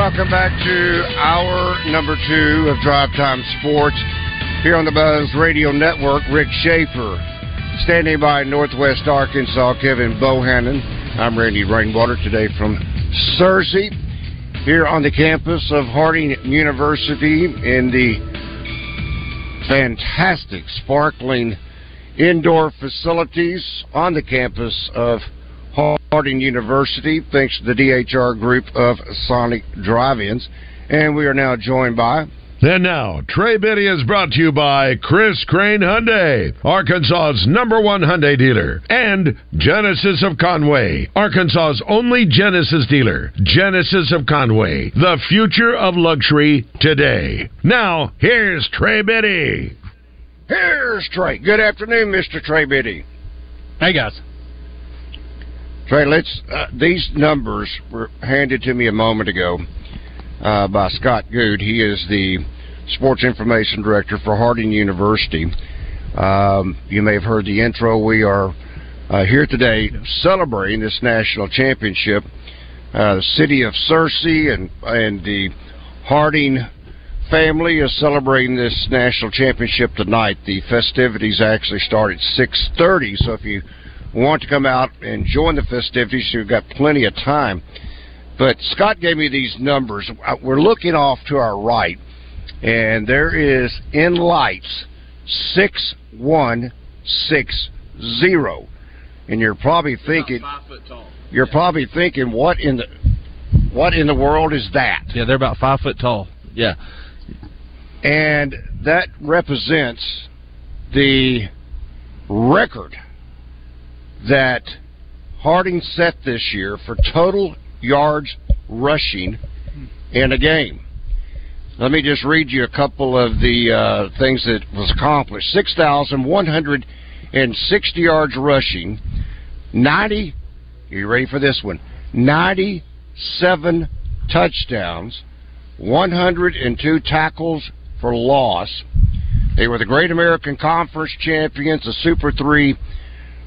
Welcome back to hour number two of Drive Time Sports here on the Buzz Radio Network. Rick Schaefer standing by Northwest Arkansas, Kevin Bohannon. I'm Randy Rainwater today from Searcy here on the campus of Harding University in the fantastic, sparkling indoor facilities on the campus of Harding University, thanks to the DHR group of Sonic Drive-Ins. And we are now joined by And now, Trey Biddy is brought to you by Chris Crane Hyundai, Arkansas's number one Hyundai dealer, and Genesis of Conway, Arkansas's only Genesis dealer. Genesis of Conway, the future of luxury today. Now, here's Trey Biddy. Here's Trey. Good afternoon, Mr. Trey Biddy. Hey guys. Trey, let's. Uh, these numbers were handed to me a moment ago uh, by Scott Good. He is the sports information director for Harding University. Um, you may have heard the intro. We are uh, here today celebrating this national championship. Uh, the city of Searcy and and the Harding family is celebrating this national championship tonight. The festivities actually start at six thirty. So if you want to come out and join the festivities, you've got plenty of time. But Scott gave me these numbers. Uh, We're looking off to our right, and there is in lights six one six zero, and you're probably thinking five foot tall. you're probably thinking what in the what in the world is that? Yeah, they're about five foot tall. Yeah. And that represents the record that Harding set this year for total yards rushing in a game. Let me just read you a couple of the uh, things that was accomplished. 6,160 yards rushing, 90, you ready for this one? 97 touchdowns, 102 tackles for loss. They were the Great American Conference champions, the Super 3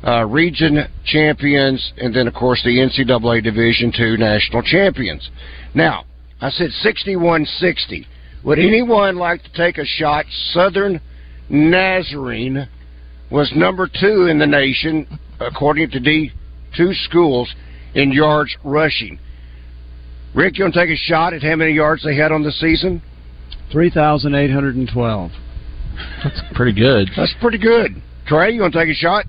uh, region champions, and then, of course, the NCAA Division II national champions. Now, I said 61 60. Would anyone like to take a shot? Southern Nazarene was number two in the nation, according to D2 schools, in yards rushing. Rick, you want to take a shot at how many yards they had on the season? 3,812. That's pretty good. That's pretty good. Trey, you want to take a shot?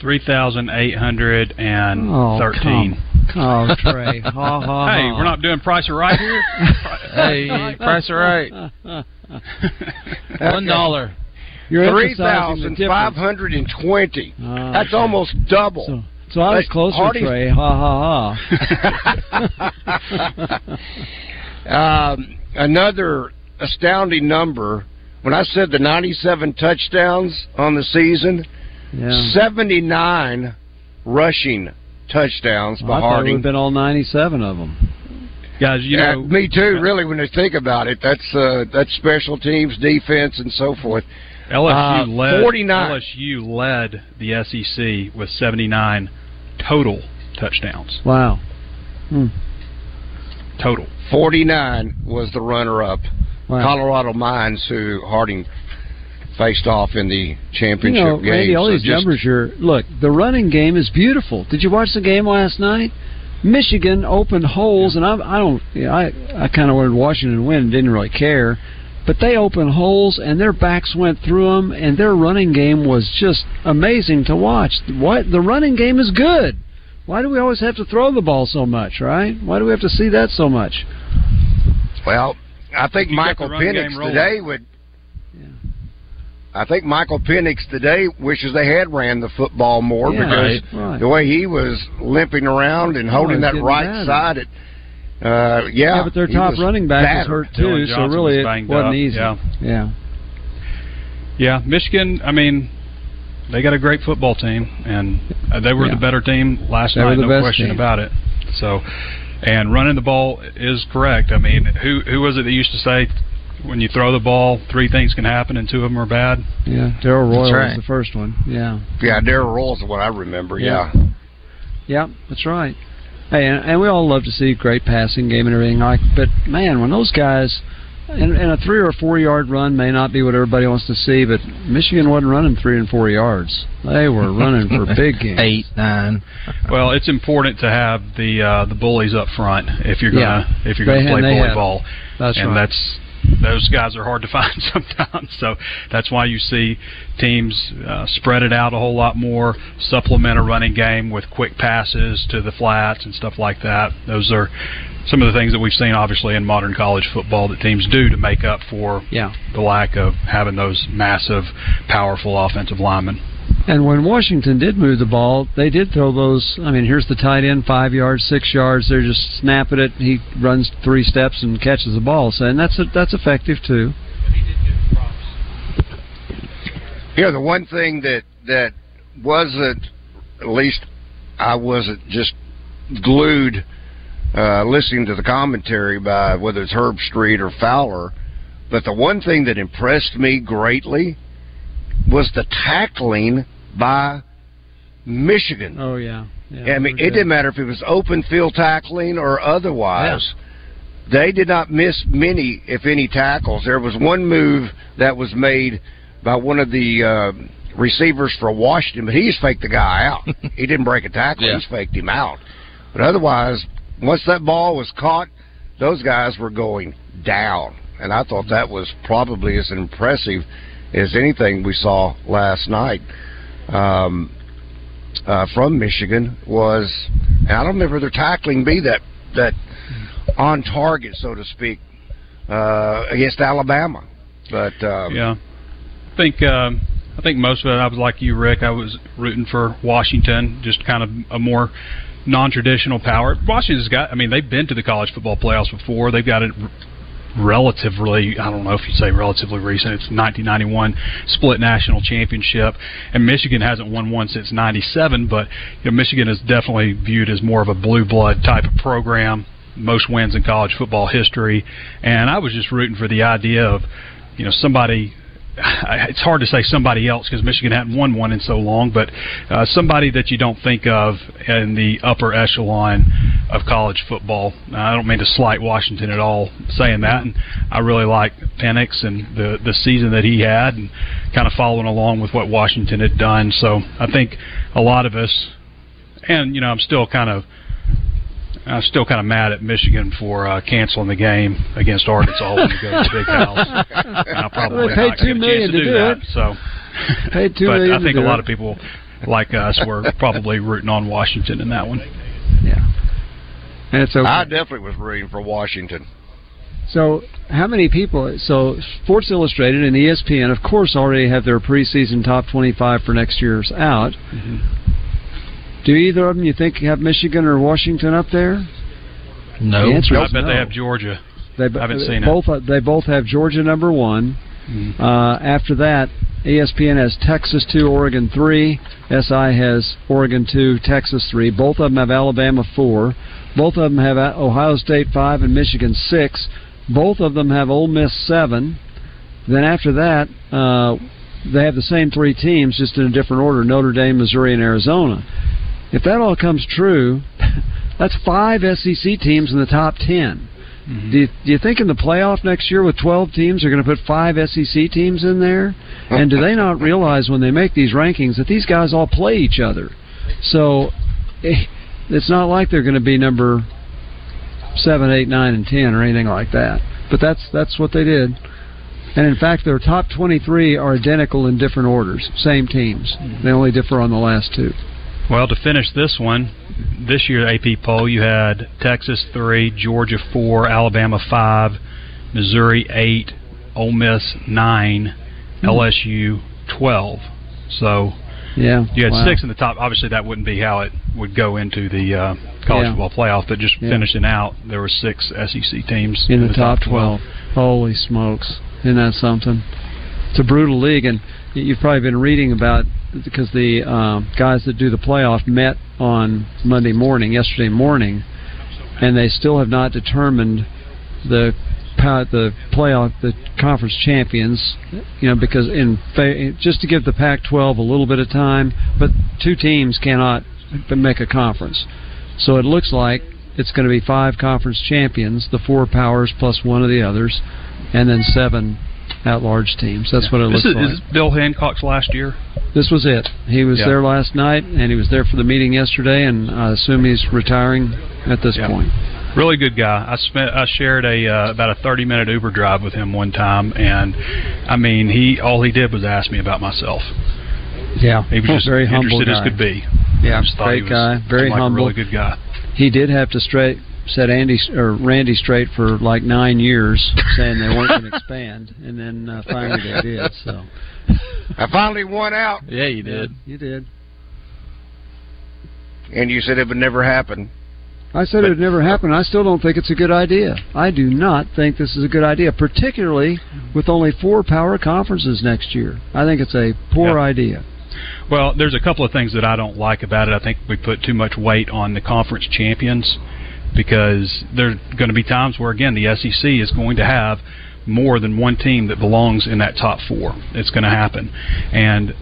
Three thousand eight hundred and Oh, thirteen. come- Oh, Trey. Ha, ha, Hey, we're not doing price right here. Hey, price right. One dollar. You're Three emphasizing the thousand five difference. hundred and twenty. Oh, That's okay. almost double. So, so I was Hey, closer, Hardy- Trey. Ha, ha, ha. um, another astounding number. When I said the 97 touchdowns on the season, ha. Yeah. 79 rushing touchdowns Well, by I thought it would Harding. have been all 97 of them. Guys, you Yeah, know, me too. Really, when you think about it, that's uh, that's special teams, defense, and so forth. LSU uh, led 49. LSU led the SEC with seventy nine total touchdowns. Wow. Hmm. Total. 49 was the runner-up. Wow. Colorado Mines, who Harding faced off in the You championship know, game. Randy, all So these just- numbers are look. The running game is beautiful. Did you watch the game last night? Michigan opened holes, and I, I don't. You know, I I kind of wanted Washington to win and didn't really care, but they opened holes and their backs went through them, and their running game was just amazing to watch. What the running game is good. Why do we always have to throw the ball so much, right? Why do we have to see that so much? Well, I think Michael the Penix today would. I think Michael Penix today wishes they had ran the football more Yeah, because right. the way he was limping around and Oh, holding he's that right battered. side. It, uh, yeah, Yeah, but their top running back battered. was hurt too, so really was it wasn't up, easy. yeah. yeah. Yeah, Michigan. I mean, they got a great football team, and uh, they were Yeah. the better team last They night. No question team. about it. So, and running the ball is correct. I mean, who who was it that used to say when you throw the ball, three things can happen and two of them are bad? Yeah, Darrell Royal That's right. was the first one. Yeah. Yeah, Darrell Roll's is what I remember. Yeah. Yeah. Yeah, that's right. Hey, and, and we all love to see great passing game and everything like. But man, when those guys, and, and a three or four yard run may not be what everybody wants to see, but Michigan wasn't running three and four yards. They were running for big games. Eight, nine. Well, it's important to have the uh, the bullies up front if you're gonna Yeah. if you're gonna play and bully ball, That's and right. that's those guys are hard to find sometimes. So that's why you see teams uh, spread it out a whole lot more, supplement a running game with quick passes to the flats and stuff like that. Those are some of the things that we've seen, obviously, in modern college football that teams do to make up for Yeah. the lack of having those massive, powerful offensive linemen. And when Washington did move the ball, they did throw those. I mean, here's the tight end, five yards, six yards. They're just snapping it. He runs three steps and catches the ball. So, and that's that's effective too. Yeah, the one thing that that wasn't, at least I wasn't just glued uh, listening to the commentary by whether it's Herbstreit or Fowler, but the one thing that impressed me greatly was the tackling by Michigan. Oh yeah. yeah I mean, it good. didn't matter if it was open field tackling or otherwise. They did not miss many, if any, tackles. There was one move that was made by one of the uh, receivers for Washington, but he just faked the guy out. he didn't break a tackle; Yeah. he just faked him out. But otherwise, once that ball was caught, those guys were going down, and I thought that was probably as impressive as anything we saw last night. Um, uh, from Michigan was, and I don't remember their tackling be that that on target, so to speak, uh, against Alabama. But um, Yeah, I think um, I think most of it. I was like you, Rick. I was rooting for Washington, just kind of a more non-traditional power. Washington's got. I mean, they've been to the college football playoffs before. They've got r- relatively. I don't know if you'd say relatively recent. It's 1991 split national championship, and Michigan hasn't won one since '97. But you know, Michigan is definitely viewed as more of a blue blood type of program. Most wins in college football history, and I was just rooting for the idea of you know somebody it's hard to say somebody else because Michigan hadn't won one in so long, but uh, somebody that you don't think of in the upper echelon of college football. I don't mean to slight Washington at all saying that, and I really like Penix and the the season that he had, and kind of following along with what Washington had done. So I think a lot of us, and you know, I'm still kind of I'm still kind of mad at Michigan for uh, canceling the game against Arkansas when we go to the Big House. And I'll probably They paid not two get a chance to to do, do that. So, Paid two but million I think a lot it. of people like us were probably rooting on Washington in that one. Yeah. And it's okay. I definitely was rooting for Washington. So, how many people? So, Sports Illustrated and ESPN, of course, already have their preseason top 25 for next year's out. Do either of them you think have Michigan or Washington up there? No. The answer I is bet no. they have Georgia. They bo- haven't seen it. both. They both have Georgia number one. Mhm. Uh, after that, ESPN has Texas two, Oregon three. SI has Oregon two, Texas three. Both of them have Alabama four. Both of them have uh, Ohio State five and Michigan six. Both of them have Ole Miss seven. Then after that, uh, they have the same three teams, just in a different order: Notre Dame, Missouri, and Arizona. If that all comes true, that's five SEC teams in the top 10 Do you, do you think in the playoff next year with 12 teams they're going to put five SEC teams in there? And do they not realize when they make these rankings that these guys all play each other? So, eh, it's not like they're going to be number seven, eight, nine, and ten or anything like that. But that's that's what they did. And in fact, their top 23 are identical in different orders, same teams. They only differ on the last two. Well, to finish this one, this year AP poll, you had Texas three, Georgia four, Alabama five, Missouri eight, Ole Miss nine, LSU twelve. So Yeah, you had wow. six in the top. Obviously, that wouldn't be how it would go into the uh, college Yeah. football playoff. But just Yeah. finishing out, there were six SEC teams in the, top 12. Holy smokes. Isn't that something? It's a brutal league, and you've probably been reading about because the um, guys that do the playoff met on Monday morning, yesterday morning, and they still have not determined the the playoff, the conference champions. You know, because in just to give the Pac-12 a little bit of time, but two teams cannot make a conference. So it looks like it's going to be five conference champions, the four powers plus one of the others, and then seven at-large teams. That's what it This looks is, like. is Bill Hancock's last year. This was it. He was Yeah. there last night, and he was there for the meeting yesterday, and I assume he's retiring at this Yeah. point. Really good guy. I spent I shared a uh, about a 30 minute Uber drive with him one time, and I mean he all he did was ask me about myself. Yeah, He was just very humble interested guy. as could be. Yeah, great guy, very humble. really good guy. He did have to straight set Andy or Randy straight for like nine years, saying they weren't going to expand, and then uh, finally they did. So I finally won out, Yeah, you did. you did. and you said it would never happen. I said it would never happen. I still don't think it's a good idea. I do not think this is a good idea, particularly with only four power conferences next year. I think it's a poor Yeah. idea. Well, there's a couple of things that I don't like about it. I think we put too much weight on the conference champions because there are going to be times where, again, the SEC is going to have more than one team that belongs in that top four. It's going to happen, and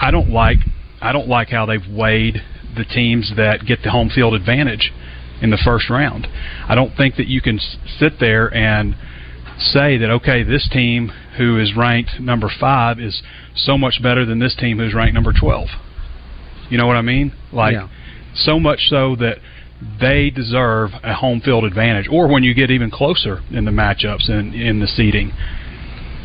I don't like I don't like how they've weighed the teams that get the home field advantage in the first round. I don't think that you can sit there and say that okay, this team who is ranked number five is so much better than this team who's ranked number twelve. You know what I mean? Like Yeah. so much so that they deserve a home field advantage. Or when you get even closer in the matchups and in the seeding,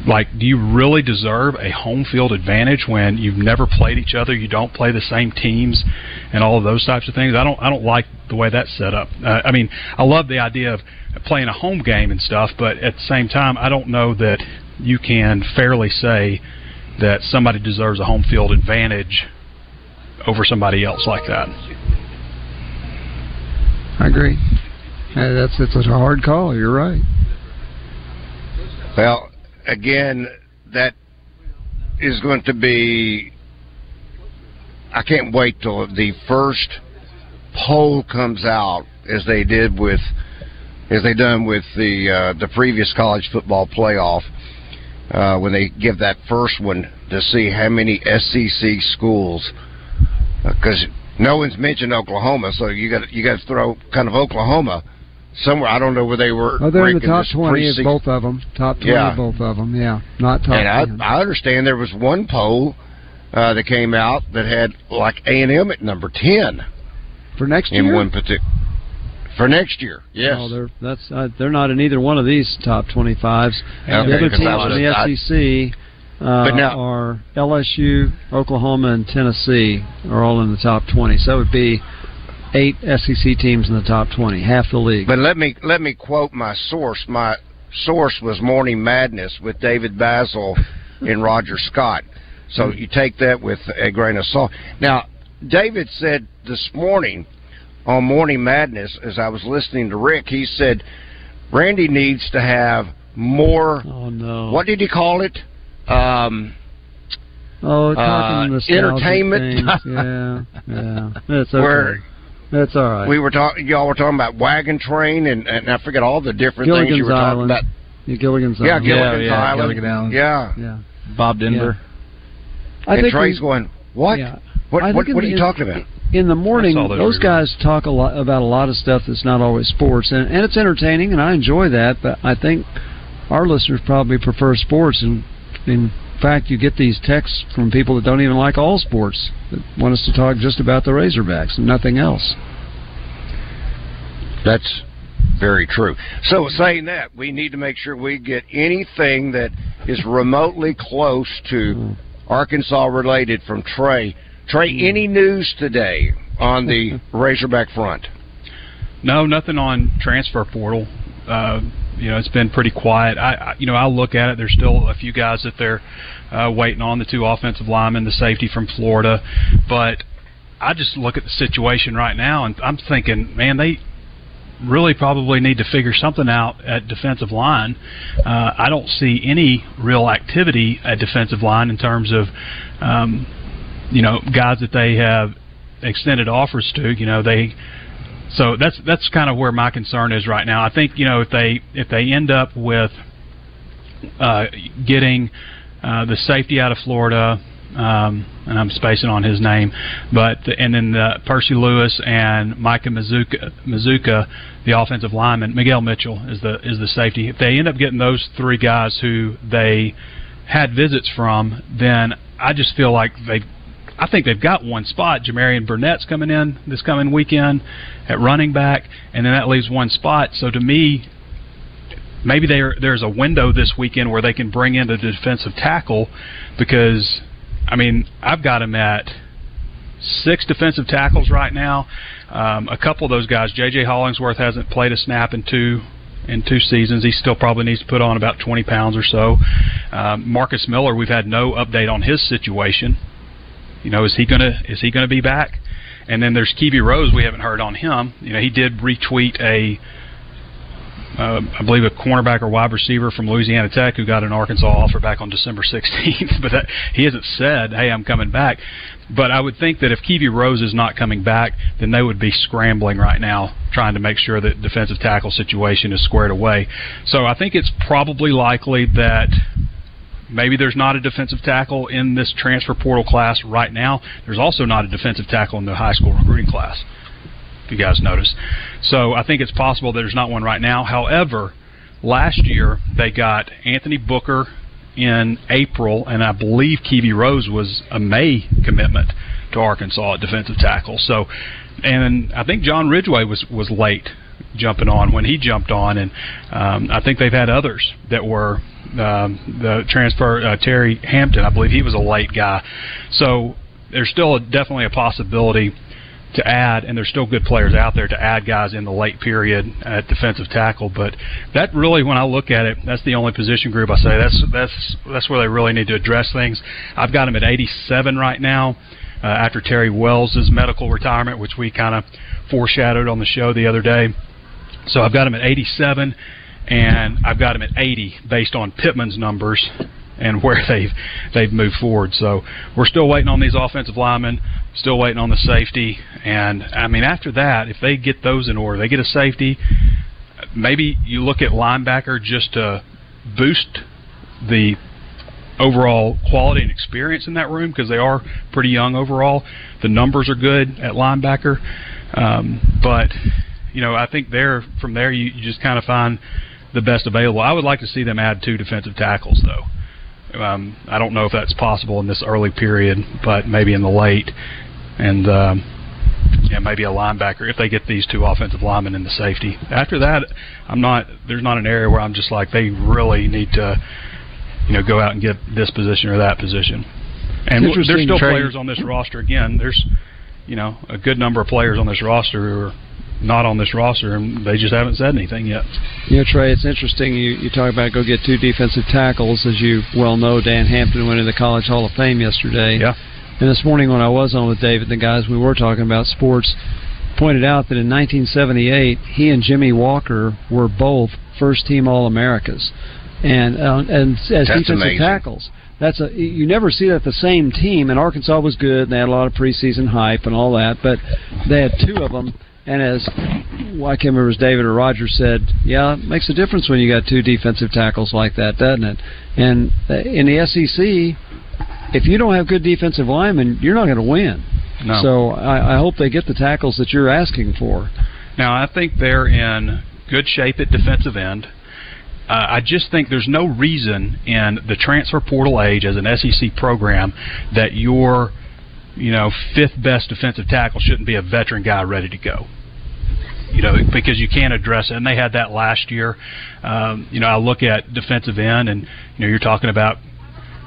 like do you really deserve a home field advantage when you've never played each other, you don't play the same teams, and all of those types of things? I don't I don't like the way that's set up. Uh, I mean, I love the idea of playing a home game and stuff, but at the same time, I don't know that you can fairly say that somebody deserves a home field advantage over somebody else like that. I agree. Uh, that's it's a hard call. You're right. Well, again, that is going to be. I can't wait till the first poll comes out, as they did with, as they done with the uh, the previous college football playoff, uh, when they give that first one to see how many SEC schools, because no one's mentioned Oklahoma, so you got you got to throw kind of Oklahoma somewhere. I don't know where they were. Oh, they're in the top twenty of both of them. Top twenty Yeah. of both of them. Yeah, not top. And 10. I, I understand there was one poll uh, that came out that had like A and M at number ten for next year. in one particular for next year. Yes, Oh, they're that's uh, they're not in either one of these top twenty fives. Okay, the other 'cause teams in the SEC Uh, but now- are LSU, Oklahoma, and Tennessee are all in the top twenty. So it would be eight SEC teams in the top twenty, half the league. but let me let me quote my source. My source was Morning Madness with David Bazzel and Roger Scott. So hmm. you take that with a grain of salt. Now, David said this morning on Morning Madness, as I was listening to Rick, he said Randy needs to have more. oh no! What did he call it? Um, Oh, uh, talking nostalgic entertainment? things. Yeah, yeah. That's okay. Where- That's all right. We were talking. Y'all were talking about wagon train, and, and I forget all the different things you Gilligan's were talking about. Yeah, Gilligan's Yeah, Island. Gilligan's yeah, Island. Gilligan Island. Yeah. Yeah. Bob Denver. I and think Trey's we- going, what? Yeah. What? I What, think what are in- you talking about? in the morning, those those guys talk a lot about a lot of stuff that's not always sports, and, and it's entertaining, and I enjoy that. But I think our listeners probably prefer sports, and in fact, you get these texts from people that don't even like all sports that want us to talk just about the Razorbacks and nothing else. That's very true. So, saying that, we need to make sure we get anything that is remotely close to Arkansas related from Trey. Trey, any news today on the Razorback front? No, nothing on transfer portal. Uh, you know, it's been pretty quiet. I, I, you know, I look at it. There's still a few guys that they're uh, waiting on. The two offensive linemen, the safety from Florida, but I just look at the situation right now, and I'm thinking, man, they really probably need to figure something out at defensive line. Uh, I don't see any real activity at defensive line in terms of, um, you know, guys that they have extended offers to. You know, they. So that's that's kind of where my concern is right now. I think you know if they if they end up with uh, getting uh, the safety out of Florida, um, and I'm spacing on his name, but and then the Percy Lewis and Micah Mazuka, the offensive lineman, Miguel Mitchell is the is the safety. If they end up getting those three guys who they had visits from, then I just feel like they. I think they've got one spot. Jamarian Burnett's coming in this coming weekend at running back, and then that leaves one spot. So to me, maybe there there's a window this weekend where they can bring in a defensive tackle because I mean I've got him at six defensive tackles right now. Um, a couple of those guys, J.J. Hollingsworth hasn't played a snap in two in two seasons. He still probably needs to put on about 20 pounds or so. Um, Marcus Miller, we've had no update on his situation. You know, is he gonna is he gonna be back? And then there's Keivie Rose. We haven't heard on him. You know, he did retweet a uh, I believe a cornerback or wide receiver from Louisiana Tech who got an Arkansas offer back on December 16th, but that, he hasn't said, "Hey, I'm coming back." But I would think that if Keivie Rose is not coming back, then they would be scrambling right now, trying to make sure that defensive tackle situation is squared away. So I think it's probably likely that maybe there's not a defensive tackle in this transfer portal class right now. There's also not a defensive tackle in the high school recruiting class if you guys notice. So I think it's possible there's not one right now. However, last year they got Anthony Booker in April, and I believe Keivie Rose was a May commitment to Arkansas at defensive tackle. So, and I think John Ridgeway was was late jumping on when he jumped on, and um, I think they've had others that were um, the transfer. Uh, Terry Hampton, I believe he was a late guy. So there's still a, definitely a possibility to add, and there's still good players out there to add guys in the late period at defensive tackle. But that really, when I look at it, that's the only position group I say that's that's that's where they really need to address things. I've got him at 87 right now. Uh, after Terry Wells' medical retirement, which we kind of foreshadowed on the show the other day. So I've got him at 87, and I've got him at 80 based on Pittman's numbers and where they've they've moved forward. So we're still waiting on these offensive linemen, still waiting on the safety, and I mean after that, if they get those in order, they get a safety. Maybe you look at linebacker just to boost the overall quality and experience in that room because they are pretty young overall. The numbers are good at linebacker, um, but you know I think there from there you, you just kind of find the best available. I would like to see them add two defensive tackles though. Um, I don't know if that's possible in this early period, but maybe in the late, and um, yeah, maybe a linebacker if they get these two offensive linemen in the safety. After that, I'm not. There's not an area where I'm just like they really need to, you know, go out and get this position or that position. And there's still players on this roster. Again, there's, you know, a good number of players on this roster who are not on this roster, and they just haven't said anything yet. Yeah, Trey, it's interesting. You you talk about go get two defensive tackles, as you well know. Dan Hampton went into the College Hall of Fame yesterday. Yeah. And this morning when I was on with David, the guys we were talking about sports pointed out that in 1978 he and Jimmy Walker were both first team All Americas, and uh, and as That's defensive amazing. tackles. That's a you never see that the same team. And Arkansas was good. And they had a lot of preseason hype and all that, but they had two of them. And as well, I can't remember as David or Roger said, yeah, it makes a difference when you got two defensive tackles like that, doesn't it? And in the SEC, if you don't have good defensive linemen, you're not going to win. No. So I, I hope they get the tackles that you're asking for. Now I think they're in good shape at defensive end. Uh, I just think there's no reason in the transfer portal age as an SEC program that your, you know, fifth best defensive tackle shouldn't be a veteran guy ready to go. you know, because you can't address it. And they had that last year. Um, you know, I look at defensive end, and you know, you're talking about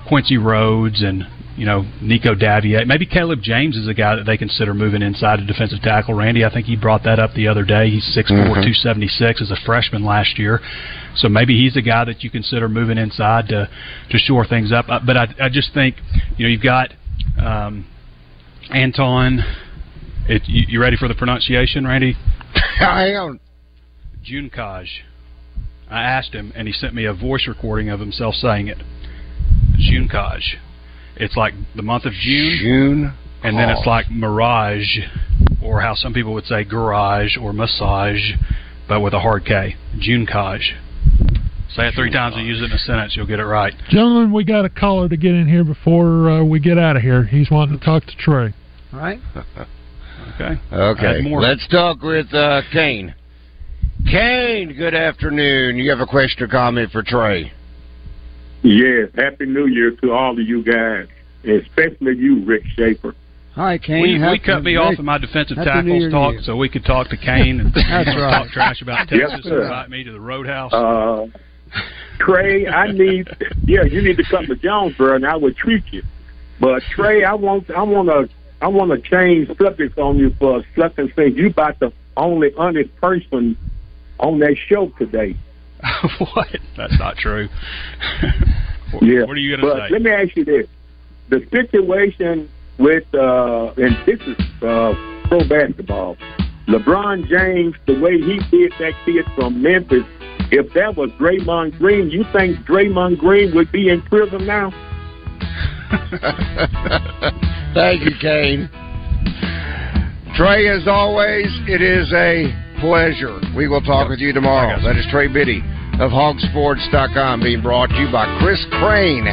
Quincy Rhodes and you know Nico Davillier. Maybe Caleb James is a guy that they consider moving inside a defensive tackle. Randy, I think he brought that up the other day. He's six four, Mhm. two seventy six as a freshman last year. So maybe he's a guy that you consider moving inside to to shore things up. Uh, But I, I just think you know you've got um, Anton. It, you, you ready for the pronunciation, Randy? I am. Juncaj. I asked him, and he sent me a voice recording of himself saying it. Juncaj. It's like the month of June, June. and then it's like mirage, or how some people would say garage or massage, but with a hard K. Juncaj. Say it three times and use it in a sentence, you'll get it right. Gentlemen, we got a caller to get in here before uh, we get out of here. He's wanting to talk to Trey. All right. Okay. Okay, more. let's talk with uh, Kane. Kane, good afternoon. You have a question or comment for Trey? Yes, Happy New Year to all of you guys, especially you, Rick Schaefer. Hi, Kane. We, we cut me off of my defensive Happy tackles talk so we could talk to Kane and That's right. talk trash about Texas sir. and invite me to the Roadhouse. Uh, Trey, I need, yeah, you need to come to Jonesboro, and I would treat you. But Trey, I want, I want to, I want to change subjects on you for a second. Say you about the only honest person on that show today. what? That's not true. what, Yeah. what are you going to say? let me ask you this: the situation with, uh, and this is uh, pro basketball. LeBron James, the way he did that kid from Memphis, if that was Draymond Green, you think Draymond Green would be in prison now? Thank you, Kane. Trey, as always, it is a pleasure. We will talk with you tomorrow. That is Trey Biddy of hogsports.com being brought to you by Chris Crane,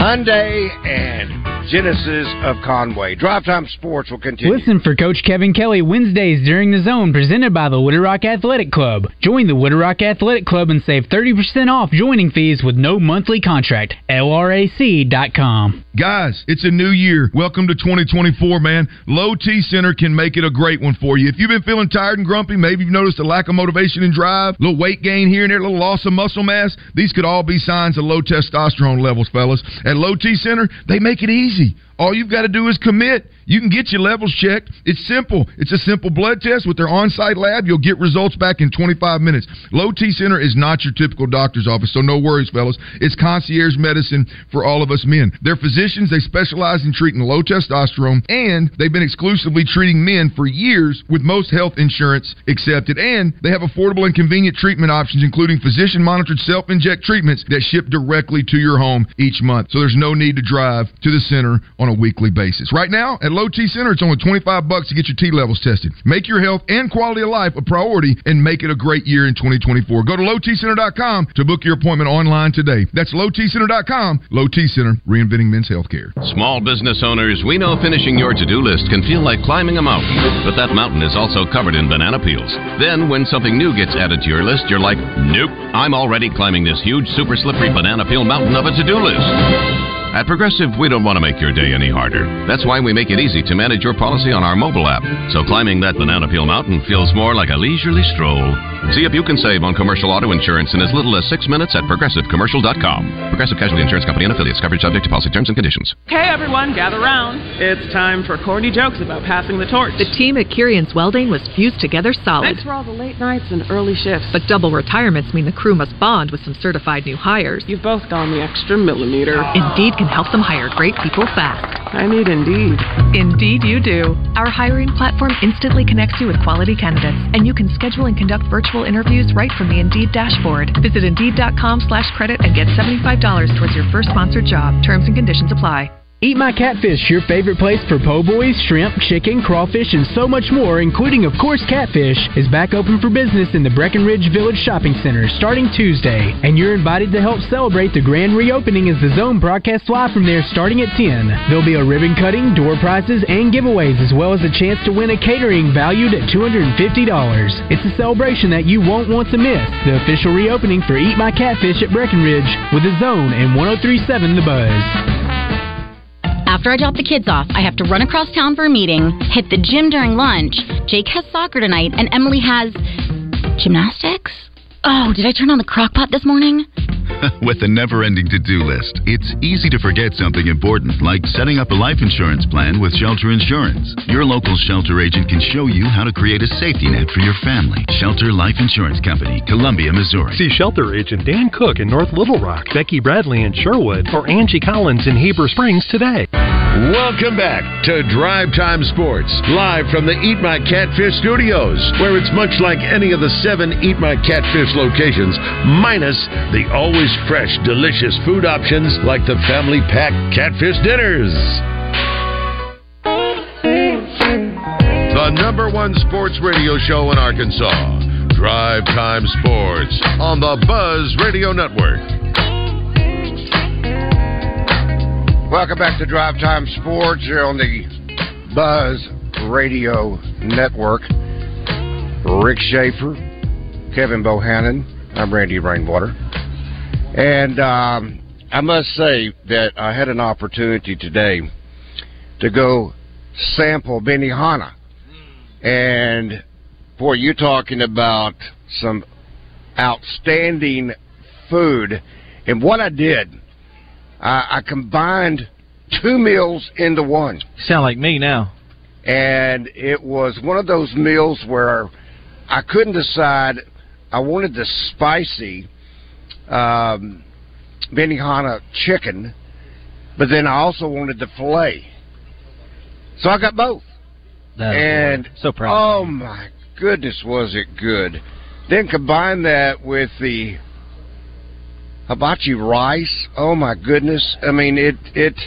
Hyundai, and Genesis of Conway. Drive Time Sports will continue. Listen for Coach Kevin Kelly Wednesdays during the zone presented by the Wooded Rock Athletic Club. Join the Wooded Rock Athletic Club and save 30% off joining fees with no monthly contract. LRAC.com. Guys, it's a new year. Welcome to 2024, man. Low T Center can make it a great one for you. If you've been feeling tired and grumpy, maybe you've noticed a lack of motivation and drive, a little weight gain here and there, a little loss of muscle mass, these could all be signs of low testosterone levels, fellas. At Low T Center, they make it easy. All you've got to do is commit. You can get your levels checked. It's simple. It's a simple blood test with their on-site lab. You'll get results back in 25 minutes. Low T Center is not your typical doctor's office, so no worries, fellas. It's concierge medicine for all of us men. They're physicians. They specialize in treating low testosterone, and they've been exclusively treating men for years with most health insurance accepted. And they have affordable and convenient treatment options, including physician-monitored self-inject treatments that ship directly to your home each month. So there's no need to drive to the center on a weekly basis. Right now, at T Center, it's only 25 bucks to get your T levels tested. Make your health and quality of life a priority and make it a great year in 2024. Go to lowtcenter.com to book your appointment online today. That's lowtcenter.com. Low T Center, reinventing men's healthcare. Small business owners, we know finishing your to do list can feel like climbing a mountain, but that mountain is also covered in banana peels. Then, when something new gets added to your list, you're like, nope, I'm already climbing this huge, super slippery banana peel mountain of a to do list. At Progressive, we don't want to make your day any harder. That's why we make it easy to manage your policy on our mobile app. So climbing that banana peel mountain feels more like a leisurely stroll. See if you can save on commercial auto insurance in as little as six minutes at progressivecommercial.com. Progressive Casualty Insurance Company and affiliates. Coverage subject to policy terms and conditions. Okay, everyone, gather round. It's time for corny jokes about passing the torch. The team at Kirian's Welding was fused together solid. Thanks for all the late nights and early shifts. But double retirements mean the crew must bond with some certified new hires. You've both gone the extra millimeter. Indeed can help them hire great people fast. I need Indeed. Indeed, you do. Our hiring platform instantly connects you with quality candidates, and you can schedule and conduct virtual interviews right from the Indeed dashboard. Visit Indeed.com slash credit and get $75 towards your first sponsored job. Terms and conditions apply. Eat My Catfish, your favorite place for po' boys, shrimp, chicken, crawfish, and so much more, including, of course, catfish, is back open for business in the Breckenridge Village Shopping Center starting Tuesday. And you're invited to help celebrate the grand reopening as the Zone broadcasts live from there starting at 10. There'll be a ribbon cutting, door prizes, and giveaways, as well as a chance to win a catering valued at $250. It's a celebration that you won't want to miss. The official reopening for Eat My Catfish at Breckenridge with the Zone and 1037 The Buzz. After I drop the kids off, I have to run across town for a meeting, hit the gym during lunch. Jake has soccer tonight, and Emily has gymnastics. Oh, did I turn on the crock pot this morning? With a never ending to do list, it's easy to forget something important like setting up a life insurance plan with Shelter Insurance. Your local shelter agent can show you how to create a safety net for your family. Shelter Life Insurance Company, Columbia, Missouri. See shelter agent Dan Cook in North Little Rock, Becky Bradley in Sherwood, or Angie Collins in Heber Springs today. Welcome back to Drive Time Sports, live from the Eat My Catfish studios, where it's much like any of the seven Eat My Catfish locations, minus the always fresh, delicious food options like the family pack catfish dinners. The number one sports radio show in Arkansas, Drive Time Sports, on the Buzz Radio Network. Welcome back to Drive Time Sports here on the Buzz Radio Network. Rick Schaefer, Kevin Bohannon, I'm Randy Rainwater. And um, I must say that I had an opportunity today to go sample Benihana. And boy, you're talking about some outstanding food. And what I did, I, I combined two meals into one. Sound like me now. And it was one of those meals where I couldn't decide. I wanted the spicy um, Benihana chicken, but then I also wanted the filet. So I got both. That and so proud. oh my goodness, was it good! Then combine that with the hibachi rice. Oh my goodness! I mean, it it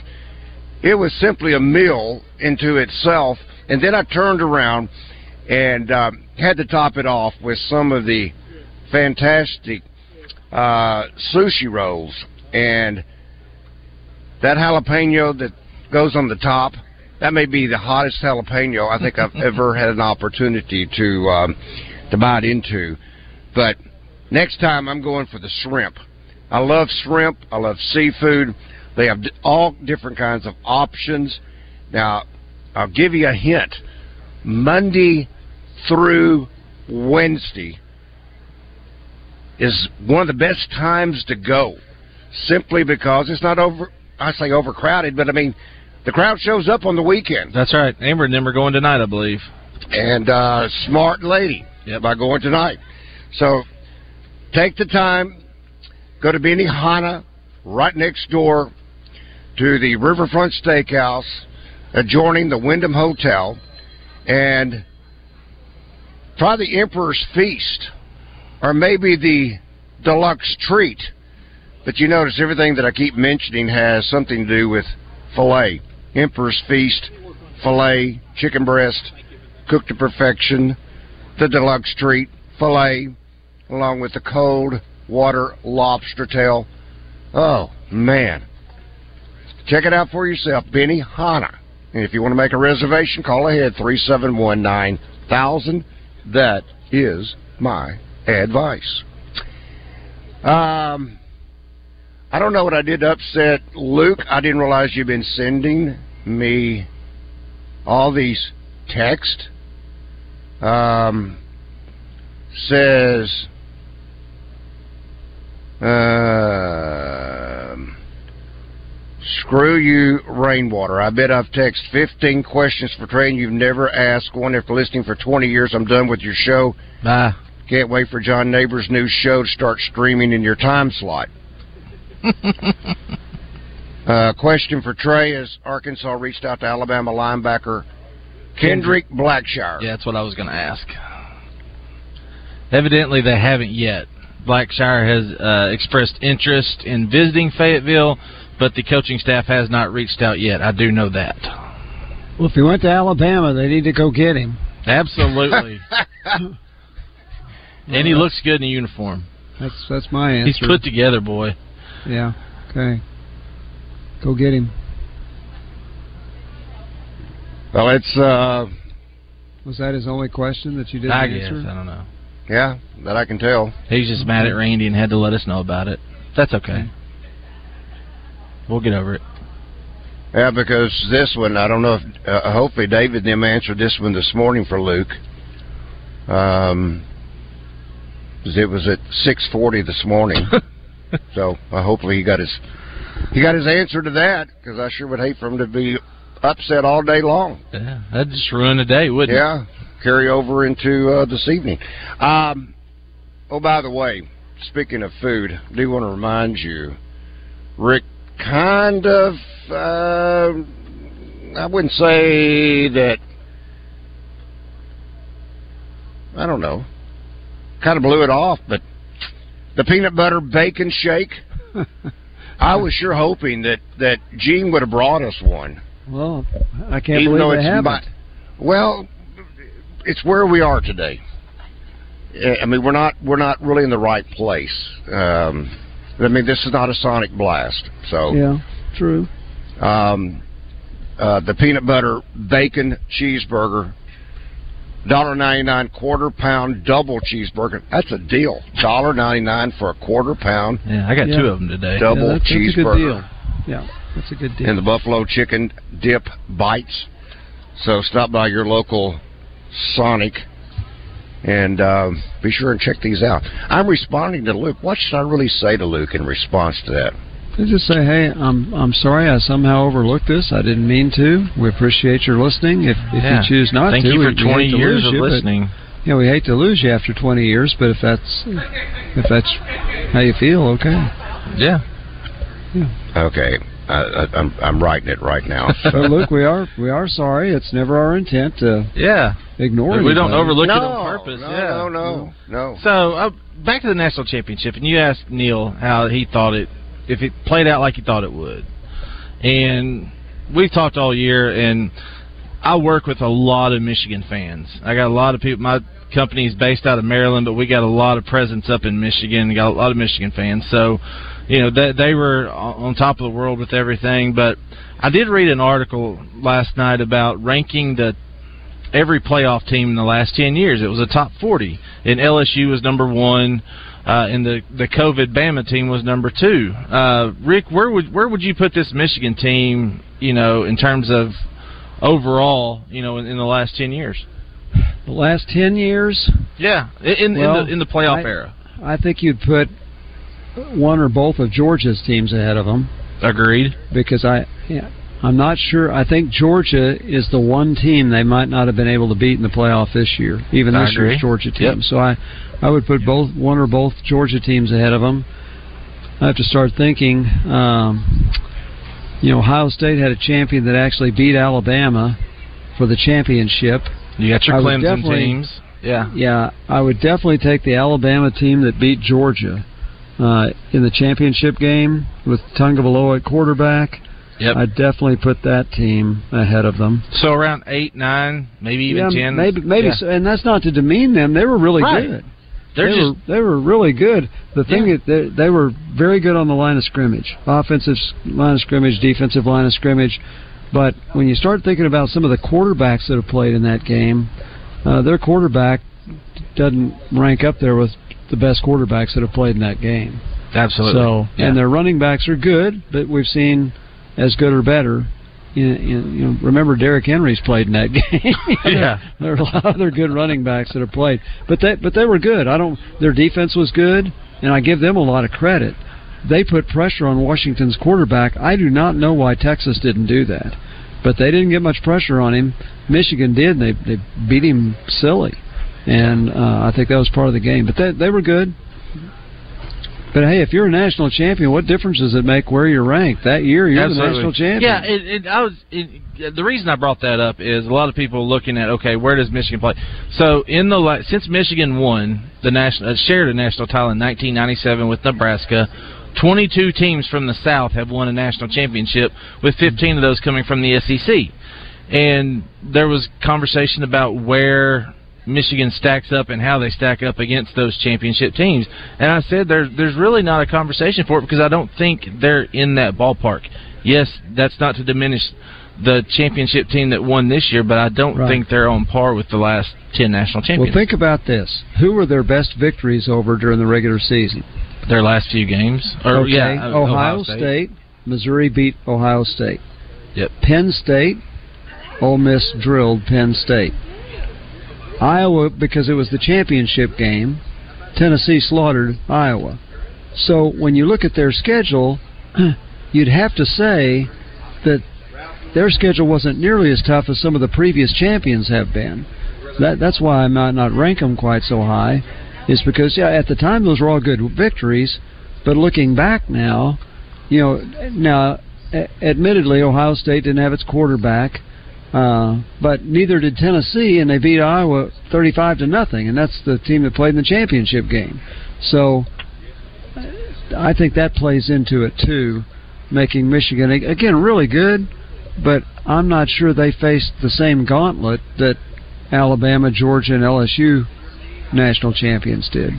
it was simply a meal into itself. And then I turned around and um, had to top it off with some of the fantastic uh, sushi rolls and that jalapeno that goes on the top. That may be the hottest jalapeno I think I've ever had an opportunity to um, to bite into. But next time I'm going for the shrimp. I love shrimp. I love seafood. They have all different kinds of options. Now, I'll give you a hint. Monday through Wednesday is one of the best times to go, simply because it's not over. I say overcrowded, but I mean the crowd shows up on the weekend. That's right. Amber and them are going tonight, I believe. And uh, smart lady yep. by going tonight. So take the time, go to Benihana, right next door to the Riverfront Steakhouse, adjoining the Wyndham Hotel, and try the Emperor's Feast, or maybe the Deluxe Treat. But you notice everything that I keep mentioning has something to do with filet. Emperor's Feast, filet, chicken breast, cooked to perfection, the Deluxe Treat, filet, along with the cold water lobster tail. Oh, man. Check it out for yourself, Benihana. And if you want to make a reservation, call ahead 371 9000. That is my advice. Um, I don't know what I did to upset Luke. I didn't realize you've been sending me all these texts. Um, says, uh, screw you, rainwater. I bet I've texted 15 questions for Trey and you've never asked one. After listening for 20 years, I'm done with your show. Bye. Can't wait for John Neighbors' new show to start streaming in your time slot. uh, question for Trey is Arkansas reached out to Alabama linebacker Kendrick Blackshire. Yeah, that's what I was going to ask. Evidently, they haven't yet. Blackshire has uh, expressed interest in visiting Fayetteville, but the coaching staff has not reached out yet. I do know that. Well, if he went to Alabama, they need to go get him. Absolutely. and he looks good in a uniform. That's that's my answer. He's put together, boy. Yeah. Okay. Go get him. Well, it's. uh Was that his only question that you didn't I answer? guess. I don't know. Yeah, that I can tell. He's just mad at Randy and had to let us know about it. That's okay. We'll get over it. Yeah, because this one, I don't know if, uh, hopefully David and them answered this one this morning for Luke. Um, it was at 640 this morning. so uh, hopefully he got his, he got his answer to that, because I sure would hate for him to be upset all day long. Yeah, that'd just ruin the day, wouldn't it? Yeah, carry over into uh, this evening. Um, oh, by the way, speaking of food, I do want to remind you, Rick kind of, uh, I wouldn't say that, I don't know, kind of blew it off, but the peanut butter bacon shake, I was sure hoping that, that Gene would have brought us one. Well, I can't Even believe they it's haven't. my- well, it's where we are today. I mean, we're not we're not really in the right place. Um, I mean, this is not a sonic blast. So, Yeah, true. um, uh, the peanut butter bacon cheeseburger, dollar ninety nine quarter pound double cheeseburger. That's a deal. Dollar ninety nine for a quarter pound. Yeah, I got two of them today. Double Yeah, that's, that's a cheeseburger good deal. Yeah, that's a good deal. and the buffalo chicken dip bites. So stop by your local Sonic and um, be sure and check these out. I'm responding to Luke. What should I really say to Luke in response to that? They just say, "Hey, I'm I'm sorry, I somehow overlooked this. I didn't mean to. We appreciate your listening. If if Yeah. you choose not to, Thank to, you we, for hate 20 to years lose of you, but- listening. yeah, we hate to lose you after 20 years, but if that's if that's how you feel, okay. Yeah. Yeah. Okay, I, I, I'm I'm writing it right now. So Luke, we are we are sorry. It's never our intent to Yeah. ignore. It. We don't anybody. overlook it no, on purpose. no, yeah. no, no, no. So uh, back to the national championship, and you asked Neil how he thought it, if it played out like he thought it would, and we've talked all year, and I work with a lot of Michigan fans. I got a lot of people. My company is based out of Maryland, but we got a lot of presence up in Michigan. Got a lot of Michigan fans, so you know they, they were on top of the world with everything. But I did read an article last night about ranking the every playoff team in the last 10 years. It was a top 40. And LSU was number one. Uh, and the the COVID Bama team was number two. Uh, Rick, where would where would you put this Michigan team? You know, in terms of overall, you know, in, in the last ten years. The last 10 years, Yeah, in Well, in the in the playoff I- era. I think you'd put one or both of Georgia's teams ahead of them. Agreed. because I yeah, I'm not sure. I think Georgia is the one team they might not have been able to beat in the playoff this year, even I this agree. year's Georgia team. Yep. So I I would put both one or both Georgia teams ahead of them. I have to start thinking. Um, you know, Ohio State had a champion that actually beat Alabama for the championship. You got your I Clemson teams. Yeah. Yeah, I would definitely take the Alabama team that beat Georgia uh, in the championship game with Tagovailoa at quarterback. Yep. I'd definitely put that team ahead of them. So around eight, nine, maybe even yeah, ten. maybe, maybe, Yeah. so, and that's not to demean them. They were really Right. good. They're they just were they were really good. The thing is, they, they were very good on the line of scrimmage, offensive line of scrimmage, defensive line of scrimmage. But when you start thinking about some of the quarterbacks that have played in that game, uh, their quarterback doesn't rank up there with the best quarterbacks that have played in that game. absolutely. So, Yeah. and their running backs are good, but we've seen as good or better. You, you, you know, remember Derrick Henry's played in that game. Yeah. there are a lot of other good running backs that have played, but they but they were good. I don't. Their defense was good, and I give them a lot of credit. They put pressure on Washington's quarterback. I do not know why Texas didn't do that, but they didn't get much pressure on him. Michigan did. And they they beat him silly, and uh, I think that was part of the game. But they they were good. But hey, if you're a national champion, what difference does it make where you're ranked? That year, you're the national champion. Yeah, it, it, I was. It, the reason I brought that up is a lot of people looking at okay, where does Michigan play? So in the since Michigan won the national uh, shared a national title in 1997 with Nebraska. 22 teams from the South have won a national championship, with 15 of those coming from the SEC. And there was conversation about where Michigan stacks up and how they stack up against those championship teams. And I said there's there's really not a conversation for it because I don't think they're in that ballpark. Yes, that's not to diminish the championship team that won this year, but I don't Right. think they're on par with the last ten national champions. Well, think about this: who were their best victories over during the regular season? Their last few games, or okay, yeah, uh, Ohio, State. Missouri beat Ohio State. Yep. Penn State, Ole Miss drilled Penn State. Iowa, because it was the championship game, Tennessee slaughtered Iowa. So when you look at their schedule, you'd have to say that their schedule wasn't nearly as tough as some of the previous champions have been. That that's why I might not rank them quite so high, is because yeah, at the time those were all good victories, but looking back now, you know, now admittedly Ohio State didn't have its quarterback. Uh, but neither did Tennessee, and they beat Iowa thirty-five to nothing, and that's the team that played in the championship game. So, I think that plays into it too, making Michigan again really good, but I'm not sure they faced the same gauntlet that Alabama, Georgia, and LSU national champions did.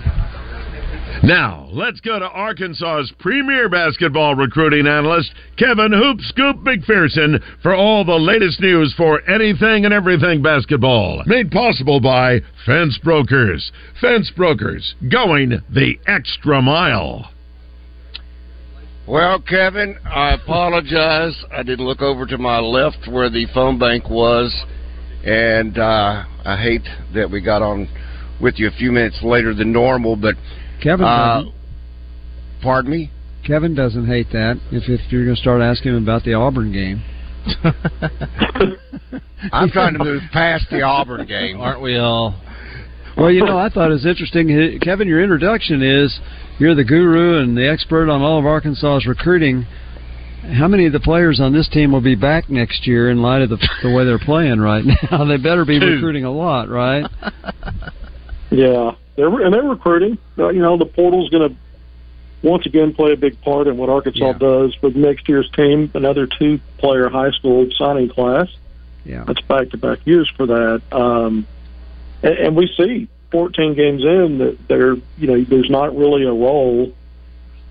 Now, let's go to Arkansas's premier basketball recruiting analyst, Kevin Hoop Scoop McPherson, for all the latest news for anything and everything basketball. Made possible by Fence Brokers. Fence Brokers, going the extra mile. Well, Kevin, I apologize. I didn't look over to my left where the phone bank was, and uh, I hate that we got on with you a few minutes later than normal, but Kevin. Uh, pardon me. Kevin doesn't hate that. If if you're going to start asking him about the Auburn game. I'm trying to move past the Auburn game, aren't we all? Well, you know, I thought it was interesting, Kevin. Your introduction is you're the guru and the expert on all of Arkansas's recruiting. How many of the players on this team will be back next year in light of the, the way they're playing right now? they better be Two. recruiting a lot, right? Yeah, they're and they're recruiting. Uh, you know, the portal's going to once again play a big part in what Arkansas Yeah. does with next year's team. Another two-player high school signing class. Yeah. That's back-to-back years for that. Um, and, and we see 14 games in that there, you know, there's not really a role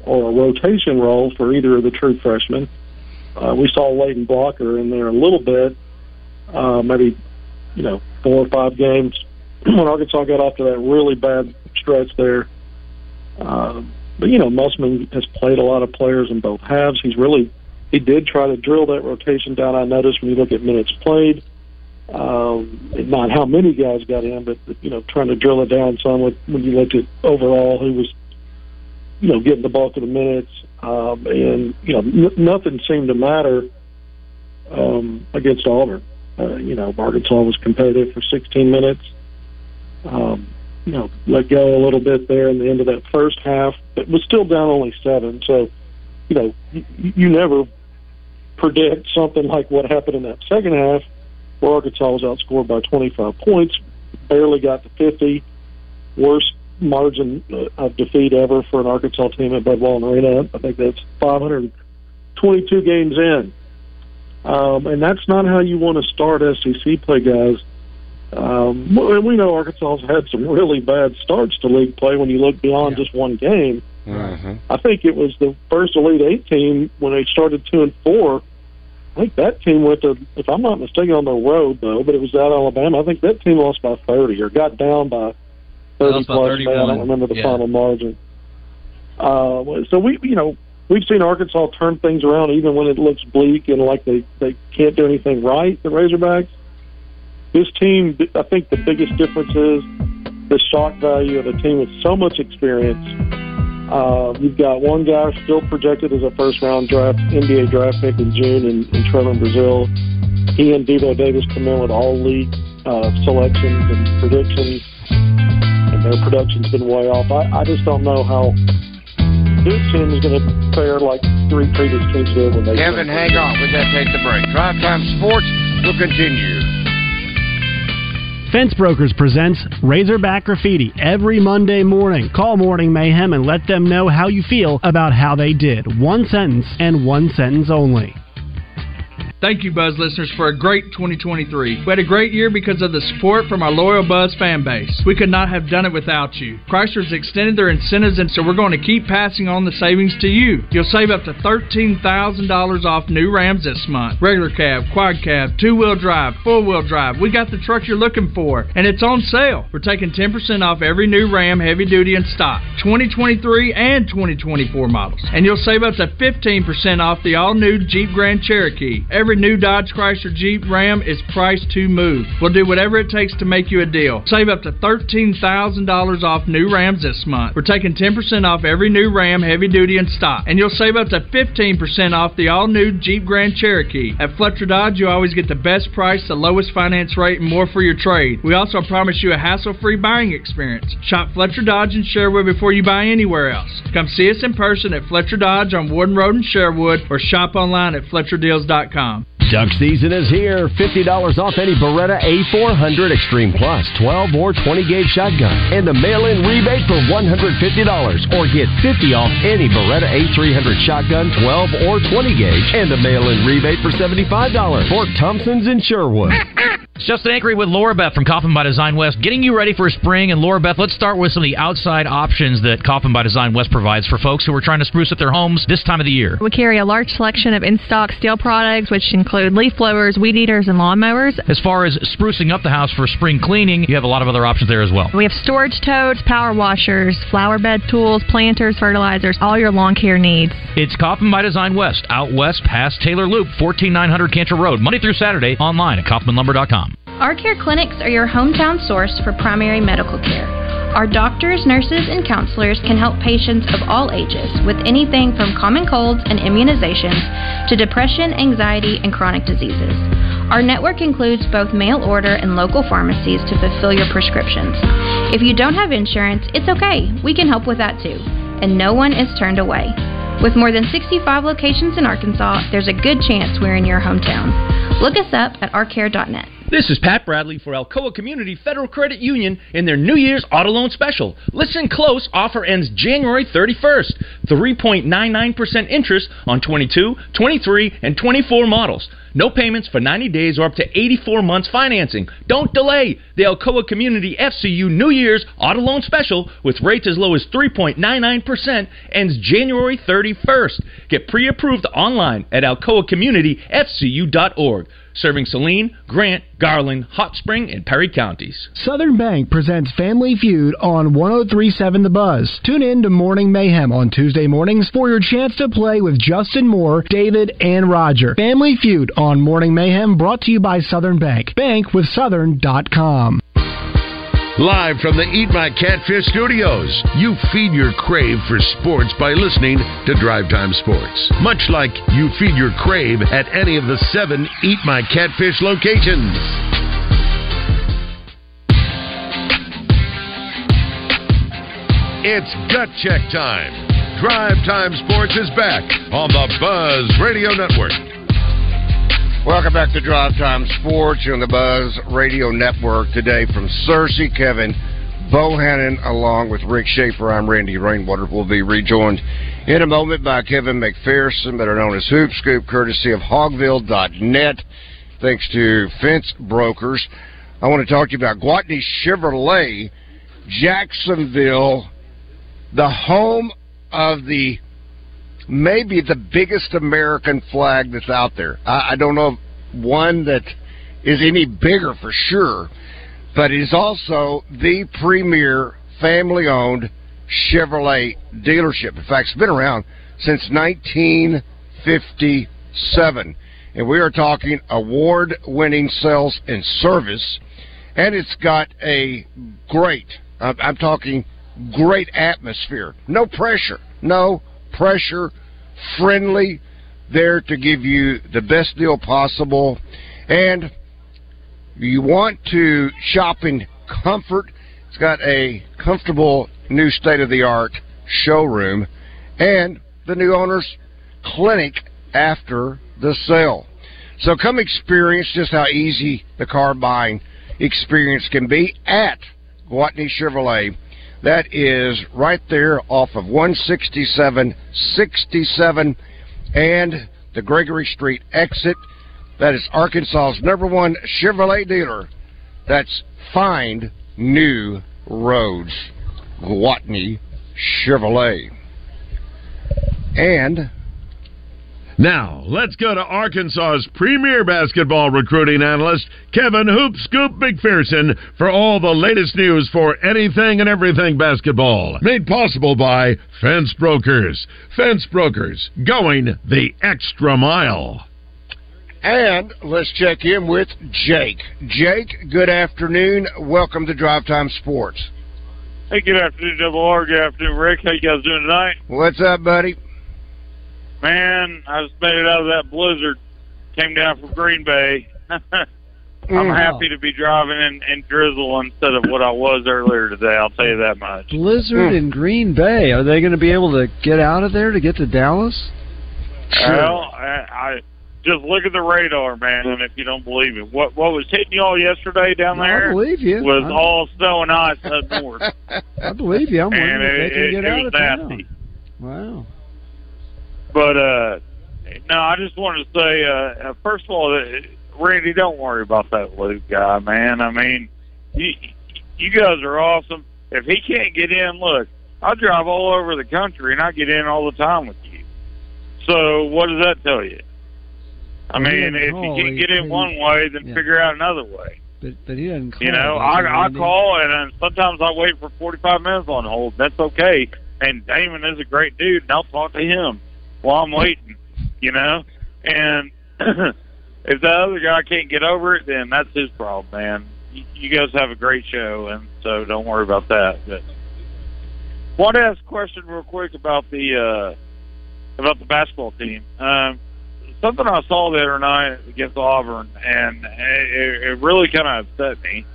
or a rotation role for either of the true freshmen. Uh, we saw Layden Blocker in there a little bit, uh, maybe, you know, four or five games when Arkansas got off to that really bad stretch there. Um, but you know, Musselman has played a lot of players in both halves. He's really he did try to drill that rotation down. I noticed when you look at minutes played, um, not how many guys got in, but you know, trying to drill it down some. With, when you looked at overall who was, you know, getting the bulk of the minutes, um, and you know, n- nothing seemed to matter um, against Auburn. Uh, you know, Arkansas was competitive for 16 minutes. Um, you know, let go a little bit there in the end of that first half, but was still down only seven. So, you know, you, you never predict something like what happened in that second half, where Arkansas was outscored by 25 points, barely got to 50, worst margin uh, of defeat ever for an Arkansas team at Bud Walton Arena. I think that's 522 games in. Um, and that's not how you want to start SEC play, guys. Um, well, and we know Arkansas's had some really bad starts to league play when you look beyond just one game. Mm-hmm. I think it was the first Elite Eight team when they started two and four. I think that team went to, if I'm not mistaken, on the road though, but it was at Alabama. I think that team lost by 30 or got down by 30 Lost by plus. 31. I don't remember the Yeah. final margin. Uh, so we, you know, we've seen Arkansas turn things around even when it looks bleak and like they they can't do anything right. The Razorbacks. This team, I think the biggest difference is the shock value of a team with so much experience. Uh, you've got one guy still projected as a first round draft NBA draft pick in June in, in Trevon Brazile. He and Devo Davis come in with all league uh, selections and predictions, and their production's been way off. I, I just don't know how this team is going to fare like three previous teams did when they. Kevin, hang on. We got to take the break. Drive Time Sports will continue. Fence Brokers presents Razorback Graffiti every Monday morning. Call Morning Mayhem and let them know how you feel about how they did. One sentence and one sentence only. Thank you, Buzz listeners, for a great 2023. We had a great year because of the support from our loyal Buzz fan base. We could not have done it without you. Chrysler's extended their incentives, and so we're going to keep passing on the savings to you. You'll save up to $13,000 off new Rams this month. Regular cab, quad cab, two wheel drive, four wheel drive. We got the truck you're looking for, and it's on sale. We're taking 10% off every new Ram heavy duty in stock, 2023 and 2024 models. And you'll save up to 15% off the all new Jeep Grand Cherokee. Every every new Dodge Chrysler Jeep Ram is priced to move. We'll do whatever it takes to make you a deal. Save up to $13,000 off new Rams this month. We're taking 10% off every new Ram heavy duty in stock. And you'll save up to 15% off the all new Jeep Grand Cherokee. At Fletcher Dodge, you always get the best price, the lowest finance rate, and more for your trade. We also promise you a hassle free buying experience. Shop Fletcher Dodge in Sherwood before you buy anywhere else. Come see us in person at Fletcher Dodge on Warden Road in Sherwood or shop online at FletcherDeals.com. Duck season is here. $50 off any Beretta A400 Extreme Plus, 12 or 20 gauge shotgun, and a mail in rebate for $150. Or get 50 off any Beretta A300 shotgun, 12 or 20 gauge, and a mail in rebate for $75. Fort Thompson's in Sherwood. It's Justin Anchory with Laura Beth from Coffin by Design West, getting you ready for spring. And Laura Beth, let's start with some of the outside options that Coffin by Design West provides for folks who are trying to spruce up their homes this time of the year. We carry a large selection of in stock steel products, which include leaf blowers, weed eaters, and lawnmowers. As far as sprucing up the house for spring cleaning, you have a lot of other options there as well. We have storage totes, power washers, flower bed tools, planters, fertilizers, all your lawn care needs. It's Coffin by Design West, out west past Taylor Loop, 14900 Cantrell Road, Monday through Saturday, online at kaufmanlumber.com. Our care clinics are your hometown source for primary medical care. Our doctors, nurses, and counselors can help patients of all ages with anything from common colds and immunizations to depression, anxiety, and chronic diseases. Our network includes both mail order and local pharmacies to fulfill your prescriptions. If you don't have insurance, it's okay. We can help with that too. And no one is turned away. With more than 65 locations in Arkansas, there's a good chance we're in your hometown. Look us up at ourcare.net. This is Pat Bradley for Alcoa Community Federal Credit Union in their New Year's Auto Loan Special. Listen close, offer ends January 31st. 3.99% interest on 22, 23, and 24 models. No payments for 90 days or up to 84 months financing. Don't delay. The Alcoa Community FCU New Year's Auto Loan Special with rates as low as 3.99% ends January 31st. Get pre-approved online at alcoacommunityfcu.org serving Saline, Grant, Garland, Hot Spring, and Perry counties. Southern Bank presents Family Feud on 1037 The Buzz. Tune in to Morning Mayhem on Tuesday mornings for your chance to play with Justin Moore, David, and Roger. Family Feud on Morning Mayhem brought to you by Southern Bank. Bankwithsouthern.com. Live from the Eat My Catfish studios, you feed your crave for sports by listening to Drive Time Sports. Much like you feed your crave at any of the seven Eat My Catfish locations. It's gut check time. Drive Time Sports is back on the Buzz Radio Network. Welcome back to Drive Time Sports on the Buzz Radio Network today from Searcy, Kevin Bohannon, along with Rick Shaeffer. I'm Randy Rainwater. We'll be rejoined in a moment by Kevin McPherson, better known as Hoop Scoop, courtesy of Hogville.net. Thanks to Fence Brokers. I want to talk to you about Gwatney Chevrolet, Jacksonville, the home of the maybe the biggest American flag that's out there. I, I don't know one that is any bigger for sure, but it is also the premier family owned Chevrolet dealership. In fact, it's been around since 1957. And we are talking award winning sales and service. And it's got a great, I'm, talking great atmosphere. No pressure. No pressure, friendly, there to give you the best deal possible. And you want to shop in comfort. It's got a comfortable new state of the art showroom and the new owner's clinic after the sale. So come experience just how easy the car buying experience can be at Gwatney Chevrolet. That is right there off of 167 67 and the Gregory Street exit. That is Arkansas's number one Chevrolet dealer. That's Find New Roads. Gwatney Chevrolet. And Now, let's go to Arkansas's premier basketball recruiting analyst, Kevin Hoop Scoop McPherson, for all the latest news for anything and everything basketball. Made possible by Fence Brokers. Fence Brokers, going the extra mile. And let's check in with Jake. Jake, good afternoon. Welcome to Drive Time Sports. Hey, good afternoon, Double R. Good afternoon, Rick. How you guys doing tonight? What's up, buddy? Man, I just made it out of that blizzard. Came down from Green Bay. I'm Wow. happy to be driving in, in drizzle instead of what I was earlier today. I'll tell you that much. Blizzard hmm. in Green Bay. Are they going to be able to get out of there to get to Dallas? Well, I, I just look at the radar, man, and if you don't believe it, what what was hitting y'all yesterday down No, I there believe you. was I- all snow and ice up north, I believe you. I'm wondering if it, they can it, get it out of town. Wow. But uh no, I just wanted to say, uh, uh, first of all, uh, Randy, don't worry about that Luke guy, man. I mean, you you guys are awesome. If he can't get in, look, I drive all over the country and I get in all the time with you. So what does that tell you? I Well, mean, if call, you can't get in one way, then yeah. figure out another way. But but he doesn't call. You know, I I call and uh, sometimes I wait for 45 minutes on hold. That's okay. And Damon is a great dude, and I'll talk to him while I'm waiting. You know, and if the other guy can't get over it, then that's his problem, man. You, you guys have a great show, and so don't worry about that. But want to ask a question real quick about the uh, about the basketball team. Um, something I saw the other night against Auburn, and it, it really kind of upset me.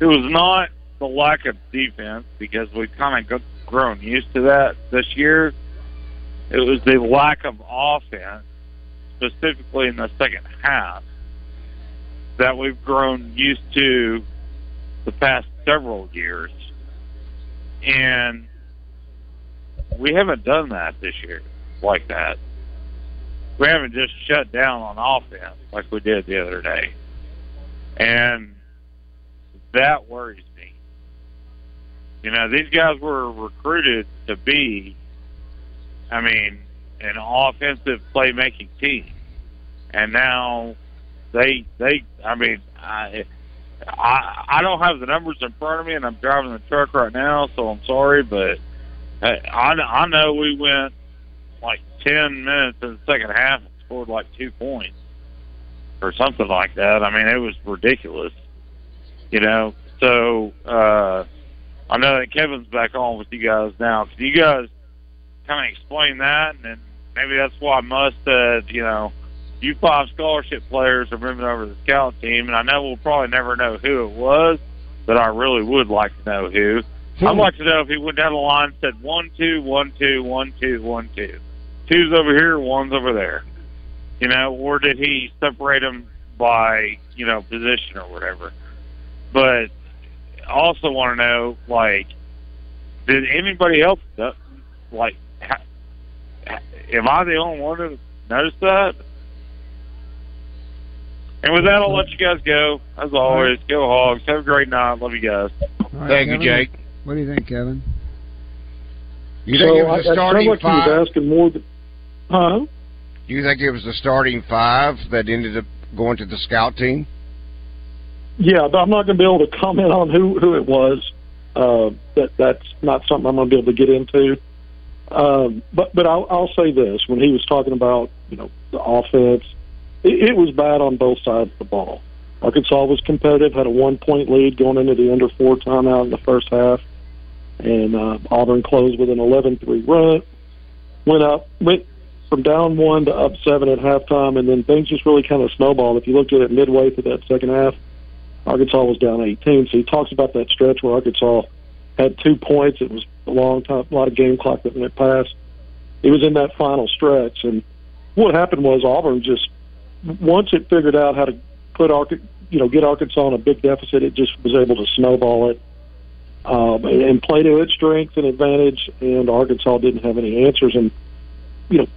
It was not the lack of defense because we've kind of grown used to that this year. It was the lack of offense, specifically in the second half, that we've grown used to the past several years. And we haven't done that this year like that. We haven't just shut down on offense like we did the other day. And that worries me. You know, these guys were recruited to be, I mean, an offensive playmaking team. And now they, they, I mean, I, I, I don't have the numbers in front of me, and I'm driving the truck right now, so I'm sorry, but I, I know we went like ten minutes in the second half and scored like two points or something like that. I mean, it was ridiculous, you know. So uh, I know that Kevin's back on with you guys now. Can you guys kind of explain that, and then maybe that's why Muss said, you know, you five scholarship players are moving over to the scout team, and I know we'll probably never know who it was, but I really would like to know who. I'd like to know if he went down the line and said one, two, one, two, one, two, one, two. Two's over here, one's over there. You know, or did he separate them by, you know, position or whatever? But I also want to know, like, did anybody else, like, am I the only one to noticed that? And with that, I'll let you guys go. As always, go Hogs. Have a great night. Love you guys. Thank Kevin, you, Jake. What do you think, Kevin? You think so it was the starting like five? was asking more. Than, huh? You think it was the starting five that ended up going to the scout team? Yeah, but I'm not going to be able to comment on who who it was. Uh, that that's not something I'm going to be able to get into. Um, but but I'll, I'll say this: when he was talking about you know the offense, it, it was bad on both sides of the ball. Arkansas was competitive, had a one point lead going into the under four timeout in the first half, and uh, Auburn closed with an 11-3 run. Went up, went from down one to up seven at halftime, and then things just really kind of snowballed. If you looked at it midway through that second half, Arkansas was down 18. So he talks about that stretch where Arkansas had two points. It was a long time, a lot of game clock that went past. It was in that final stretch, and what happened was Auburn just once it figured out how to put Ark, you know, get Arkansas in a big deficit, it just was able to snowball it um, and, and play to its strength and advantage. And Arkansas didn't have any answers. And you know,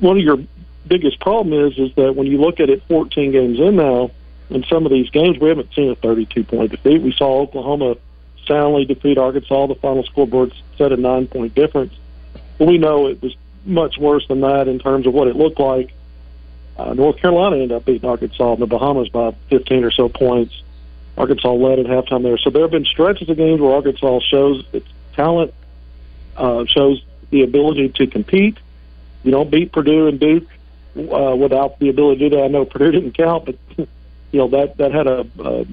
one of your biggest problem is is that when you look at it 14 games in now, in some of these games we haven't seen a 32 point defeat. We saw Oklahoma soundly defeat Arkansas. The final scoreboard set a nine point difference. But we know it was much worse than that in terms of what it looked like. Uh, North Carolina ended up beating Arkansas in the Bahamas by 15 or so points. Arkansas led at halftime there. So there have been stretches of games where Arkansas shows its talent, uh, shows the ability to compete. You don't beat Purdue and Duke uh, without the ability to do that. I know Purdue didn't count, but you know that that had a, a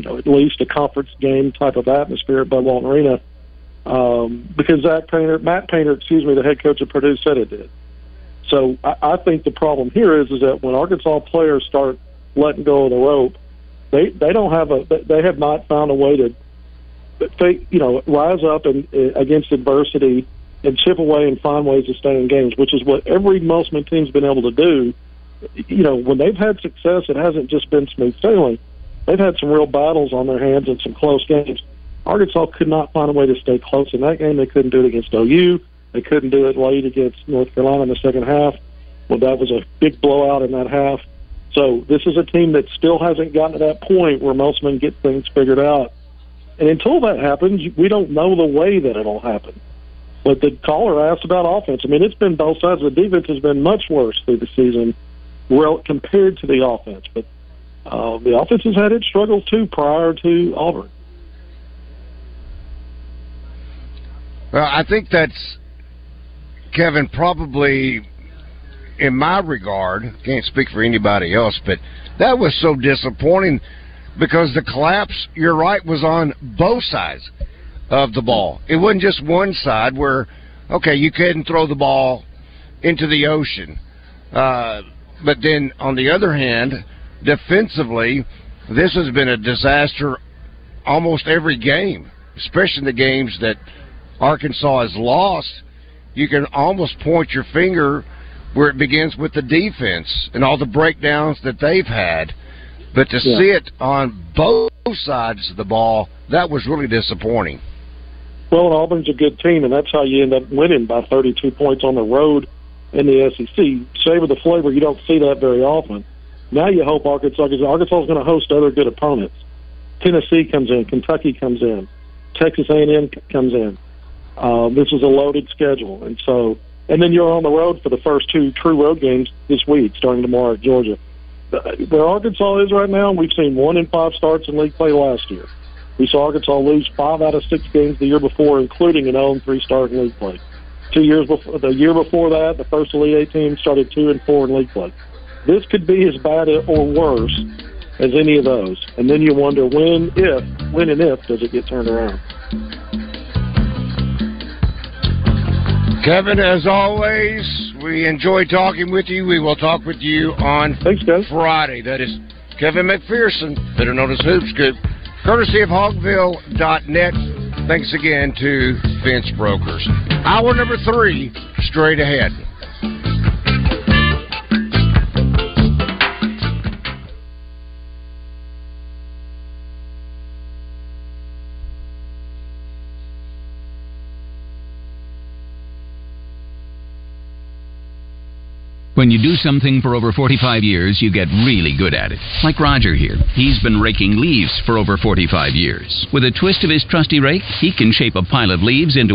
you know at least a conference game type of atmosphere at Bud Walton Arena um, because Zach Painter, Matt Painter, excuse me, the head coach of Purdue said it did. So I, I think the problem here is is that when Arkansas players start letting go of the rope, they they don't have a they have not found a way to they you know rise up and against adversity and chip away and find ways to stay in games, which is what every Musselman team's been able to do. You know, when they've had success, it hasn't just been smooth sailing. They've had some real battles on their hands and some close games. Arkansas could not find a way to stay close in that game. They couldn't do it against OU. They couldn't do it late against North Carolina in the second half. Well, that was a big blowout in that half. So this is a team that still hasn't gotten to that point where Musselman get things figured out. And until that happens, we don't know the way that it'll happen. But the caller asked about offense. I mean, it's been both sides. The defense has been much worse through the season, well compared to the offense. But uh, the offense has had its struggles too prior to Auburn. Well, I think that's Kevin probably in my regard, can't speak for anybody else, but that was so disappointing because the collapse, you're right, was on both sides of the ball. It wasn't just one side where, okay, you couldn't throw the ball into the ocean. Uh, but then on the other hand, defensively, this has been a disaster almost every game, especially the games that Arkansas has lost. You can almost point your finger where it begins with the defense and all the breakdowns that they've had. But to Yeah. see it on both sides of the ball, that was really disappointing. Well, and Auburn's a good team, and that's how you end up winning by 32 points on the road in the SEC. Savor the flavor. You don't see that very often. Now you hope Arkansas, because Arkansas is going to host other good opponents. Tennessee comes in, Kentucky comes in, Texas A&M comes in. Um, this is a loaded schedule, and so, and then you're on the road for the first two true road games this week, starting tomorrow at Georgia. Uh, Where Arkansas is right now, we've seen one in five starts in league play last year. We saw Arkansas lose five out of six games the year before, including an 0-3 start in league play. Two years before, the year before that, the first Elite Eight team started two and four in league play. This could be as bad or worse as any of those, and then you wonder when, if, when and if does it get turned around? Kevin, as always, we enjoy talking with you. We will talk with you on Thanks, Friday. That is Kevin McPherson, better known as Hoop Scoop, courtesy of Hogville.net. Thanks again to Fence Brokers. Hour number three, straight ahead. When you do something for over 45 years, you get really good at it. Like Roger here. He's been raking leaves for over 45 years. With a twist of his trusty rake, he can shape a pile of leaves into a